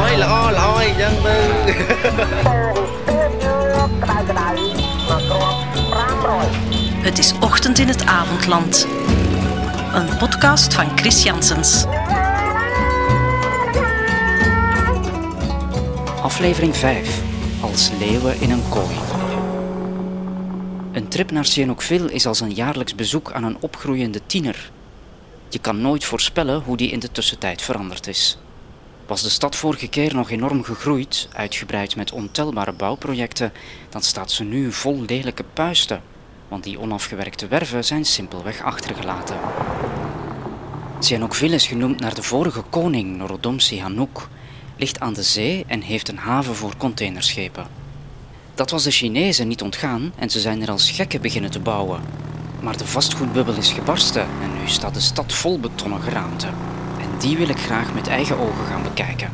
ឲ្យល្អល្អអីចឹងទៅ Het is ochtend in het avondland. Een podcast van Chris Janssens. Aflevering 5. Als leeuwen in een kooi. Een trip naar Sihanoukville is als een jaarlijks bezoek aan een opgroeiende tiener. Je kan nooit voorspellen hoe die in de tussentijd veranderd is. Was de stad vorige keer nog enorm gegroeid, uitgebreid met ontelbare bouwprojecten, dan staat ze nu vol lelijke puisten, want die onafgewerkte werven zijn simpelweg achtergelaten. Sihanoukville is genoemd naar de vorige koning, Norodom Sihanouk, ligt aan de zee en heeft een haven voor containerschepen. Dat was de Chinezen niet ontgaan en ze zijn er als gekken beginnen te bouwen. Maar de vastgoedbubbel is gebarsten en nu staat de stad vol betonnen geraamte. Die wil ik graag met eigen ogen gaan bekijken.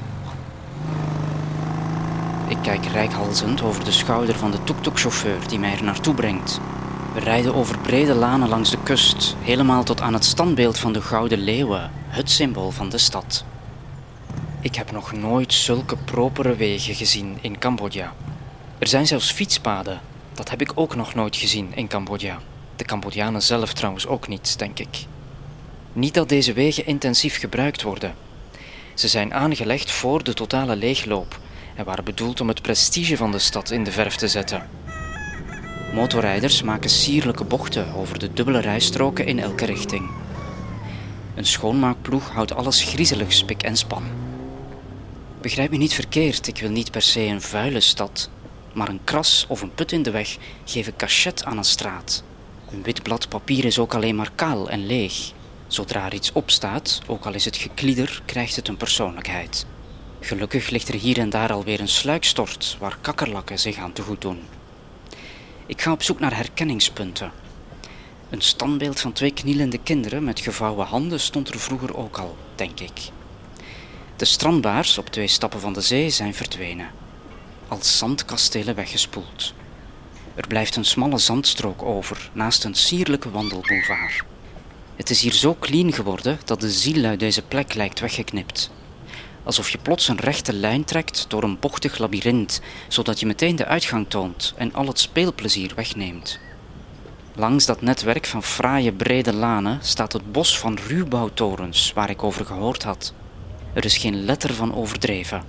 Ik kijk rijkhalzend over de schouder van de tuk-tuk-chauffeur die mij er naartoe brengt. We rijden over brede lanen langs de kust, helemaal tot aan het standbeeld van de Gouden Leeuwen, het symbool van de stad. Ik heb nog nooit zulke propere wegen gezien in Cambodja. Er zijn zelfs fietspaden. Dat heb ik ook nog nooit gezien in Cambodja. De Cambodjanen zelf trouwens ook niet, denk ik. Niet dat deze wegen intensief gebruikt worden. Ze zijn aangelegd voor de totale leegloop en waren bedoeld om het prestige van de stad in de verf te zetten. Motorrijders maken sierlijke bochten over de dubbele rijstroken in elke richting. Een schoonmaakploeg houdt alles griezelig spik en span. Begrijp me niet verkeerd, ik wil niet per se een vuile stad, maar een kras of een put in de weg geven cachet aan een straat. Een wit blad papier is ook alleen maar kaal en leeg. Zodra er iets opstaat, ook al is het geklieder, krijgt het een persoonlijkheid. Gelukkig ligt er hier en daar alweer een sluikstort waar kakkerlakken zich aan te goed doen. Ik ga op zoek naar herkenningspunten. Een standbeeld van twee knielende kinderen met gevouwen handen stond er vroeger ook al, denk ik. De strandbaars op twee stappen van de zee zijn verdwenen, als zandkastelen weggespoeld. Er blijft een smalle zandstrook over, naast een sierlijke wandelboulevard. Het is hier zo clean geworden dat de ziel uit deze plek lijkt weggeknipt. Alsof je plots een rechte lijn trekt door een bochtig labyrint, zodat je meteen de uitgang toont en al het speelplezier wegneemt. Langs dat netwerk van fraaie brede lanen staat het bos van ruwbouwtorens waar ik over gehoord had. Er is geen letter van overdreven.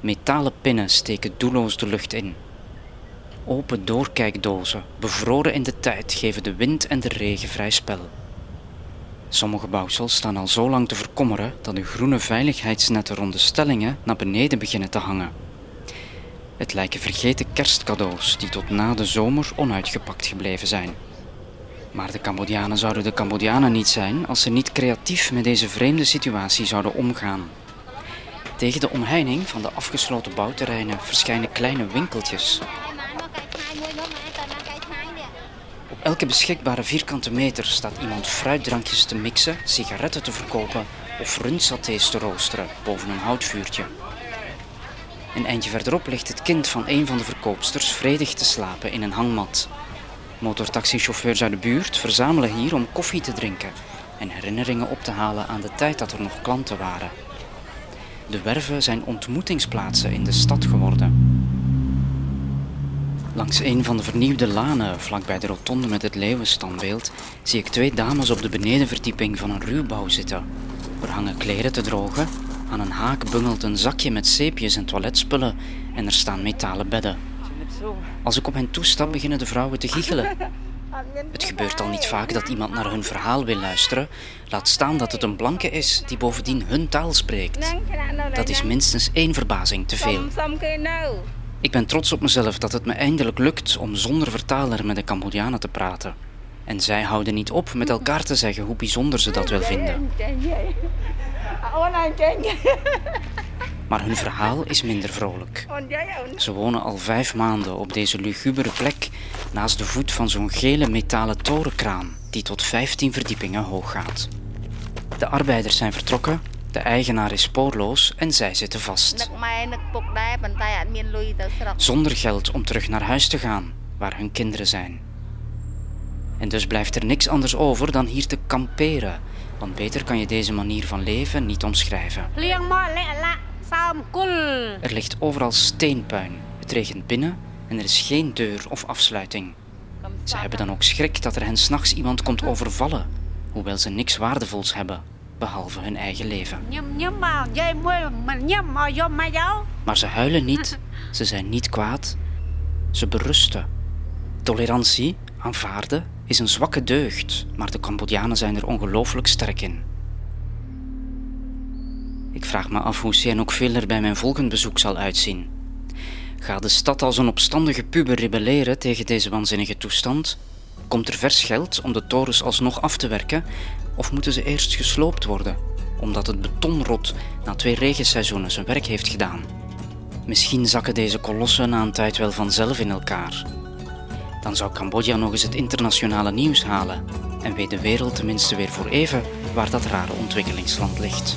Metalen pinnen steken doelloos de lucht in. Open doorkijkdozen, bevroren in de tijd, geven de wind en de regen vrij spel. Sommige bouwsels staan al zo lang te verkommeren dat de groene veiligheidsnetten rond de stellingen naar beneden beginnen te hangen. Het lijken vergeten kerstcadeaus die tot na de zomer onuitgepakt gebleven zijn. Maar de Cambodianen zouden de Cambodianen niet zijn als ze niet creatief met deze vreemde situatie zouden omgaan. Tegen de omheining van de afgesloten bouwterreinen verschijnen kleine winkeltjes. Op elke beschikbare vierkante meter staat iemand fruitdrankjes te mixen, sigaretten te verkopen of rundsatés te roosteren boven een houtvuurtje. Een eindje verderop ligt het kind van een van de verkoopsters vredig te slapen in een hangmat. Motortaxichauffeurs uit de buurt verzamelen hier om koffie te drinken en herinneringen op te halen aan de tijd dat er nog klanten waren. De werven zijn ontmoetingsplaatsen in de stad geworden. Langs een van de vernieuwde lanen, vlakbij de rotonde met het leeuwenstandbeeld, zie ik twee dames op de benedenverdieping van een ruwbouw zitten. Er hangen kleren te drogen, aan een haak bungelt een zakje met zeepjes en toiletspullen en er staan metalen bedden. Als ik op hen toestap, beginnen de vrouwen te giechelen. Het gebeurt al niet vaak dat iemand naar hun verhaal wil luisteren, laat staan dat het een blanke is die bovendien hun taal spreekt. Dat is minstens één verbazing te veel. Ik ben trots op mezelf dat het me eindelijk lukt om zonder vertaler met de Cambodianen te praten. En zij houden niet op met elkaar te zeggen hoe bijzonder ze dat wel vinden. Maar hun verhaal is minder vrolijk. Ze wonen al vijf maanden op deze lugubere plek naast de voet van zo'n gele metalen torenkraan die tot 15 verdiepingen hoog gaat. De arbeiders zijn vertrokken, de eigenaar is spoorloos en zij zitten vast. Zonder geld om terug naar huis te gaan, waar hun kinderen zijn. En dus blijft er niks anders over dan hier te kamperen, want beter kan je deze manier van leven niet omschrijven. Er ligt overal steenpuin. Het regent binnen en er is geen deur of afsluiting. Ze hebben dan ook schrik dat er hen s'nachts iemand komt overvallen, hoewel ze niks waardevols hebben, behalve hun eigen leven. Maar ze huilen niet, ze zijn niet kwaad, ze berusten. Tolerantie, aanvaarden, is een zwakke deugd, maar de Cambodjanen zijn er ongelooflijk sterk in. Ik vraag me af hoe Sihanouk veel er bij mijn volgend bezoek zal uitzien. Gaat de stad als een opstandige puber rebelleren tegen deze waanzinnige toestand? Komt er vers geld om de torens alsnog af te werken? Of moeten ze eerst gesloopt worden, omdat het betonrot na twee regenseizoenen zijn werk heeft gedaan? Misschien zakken deze kolossen na een tijd wel vanzelf in elkaar. Dan zou Cambodja nog eens het internationale nieuws halen en weet de wereld tenminste weer voor even waar dat rare ontwikkelingsland ligt.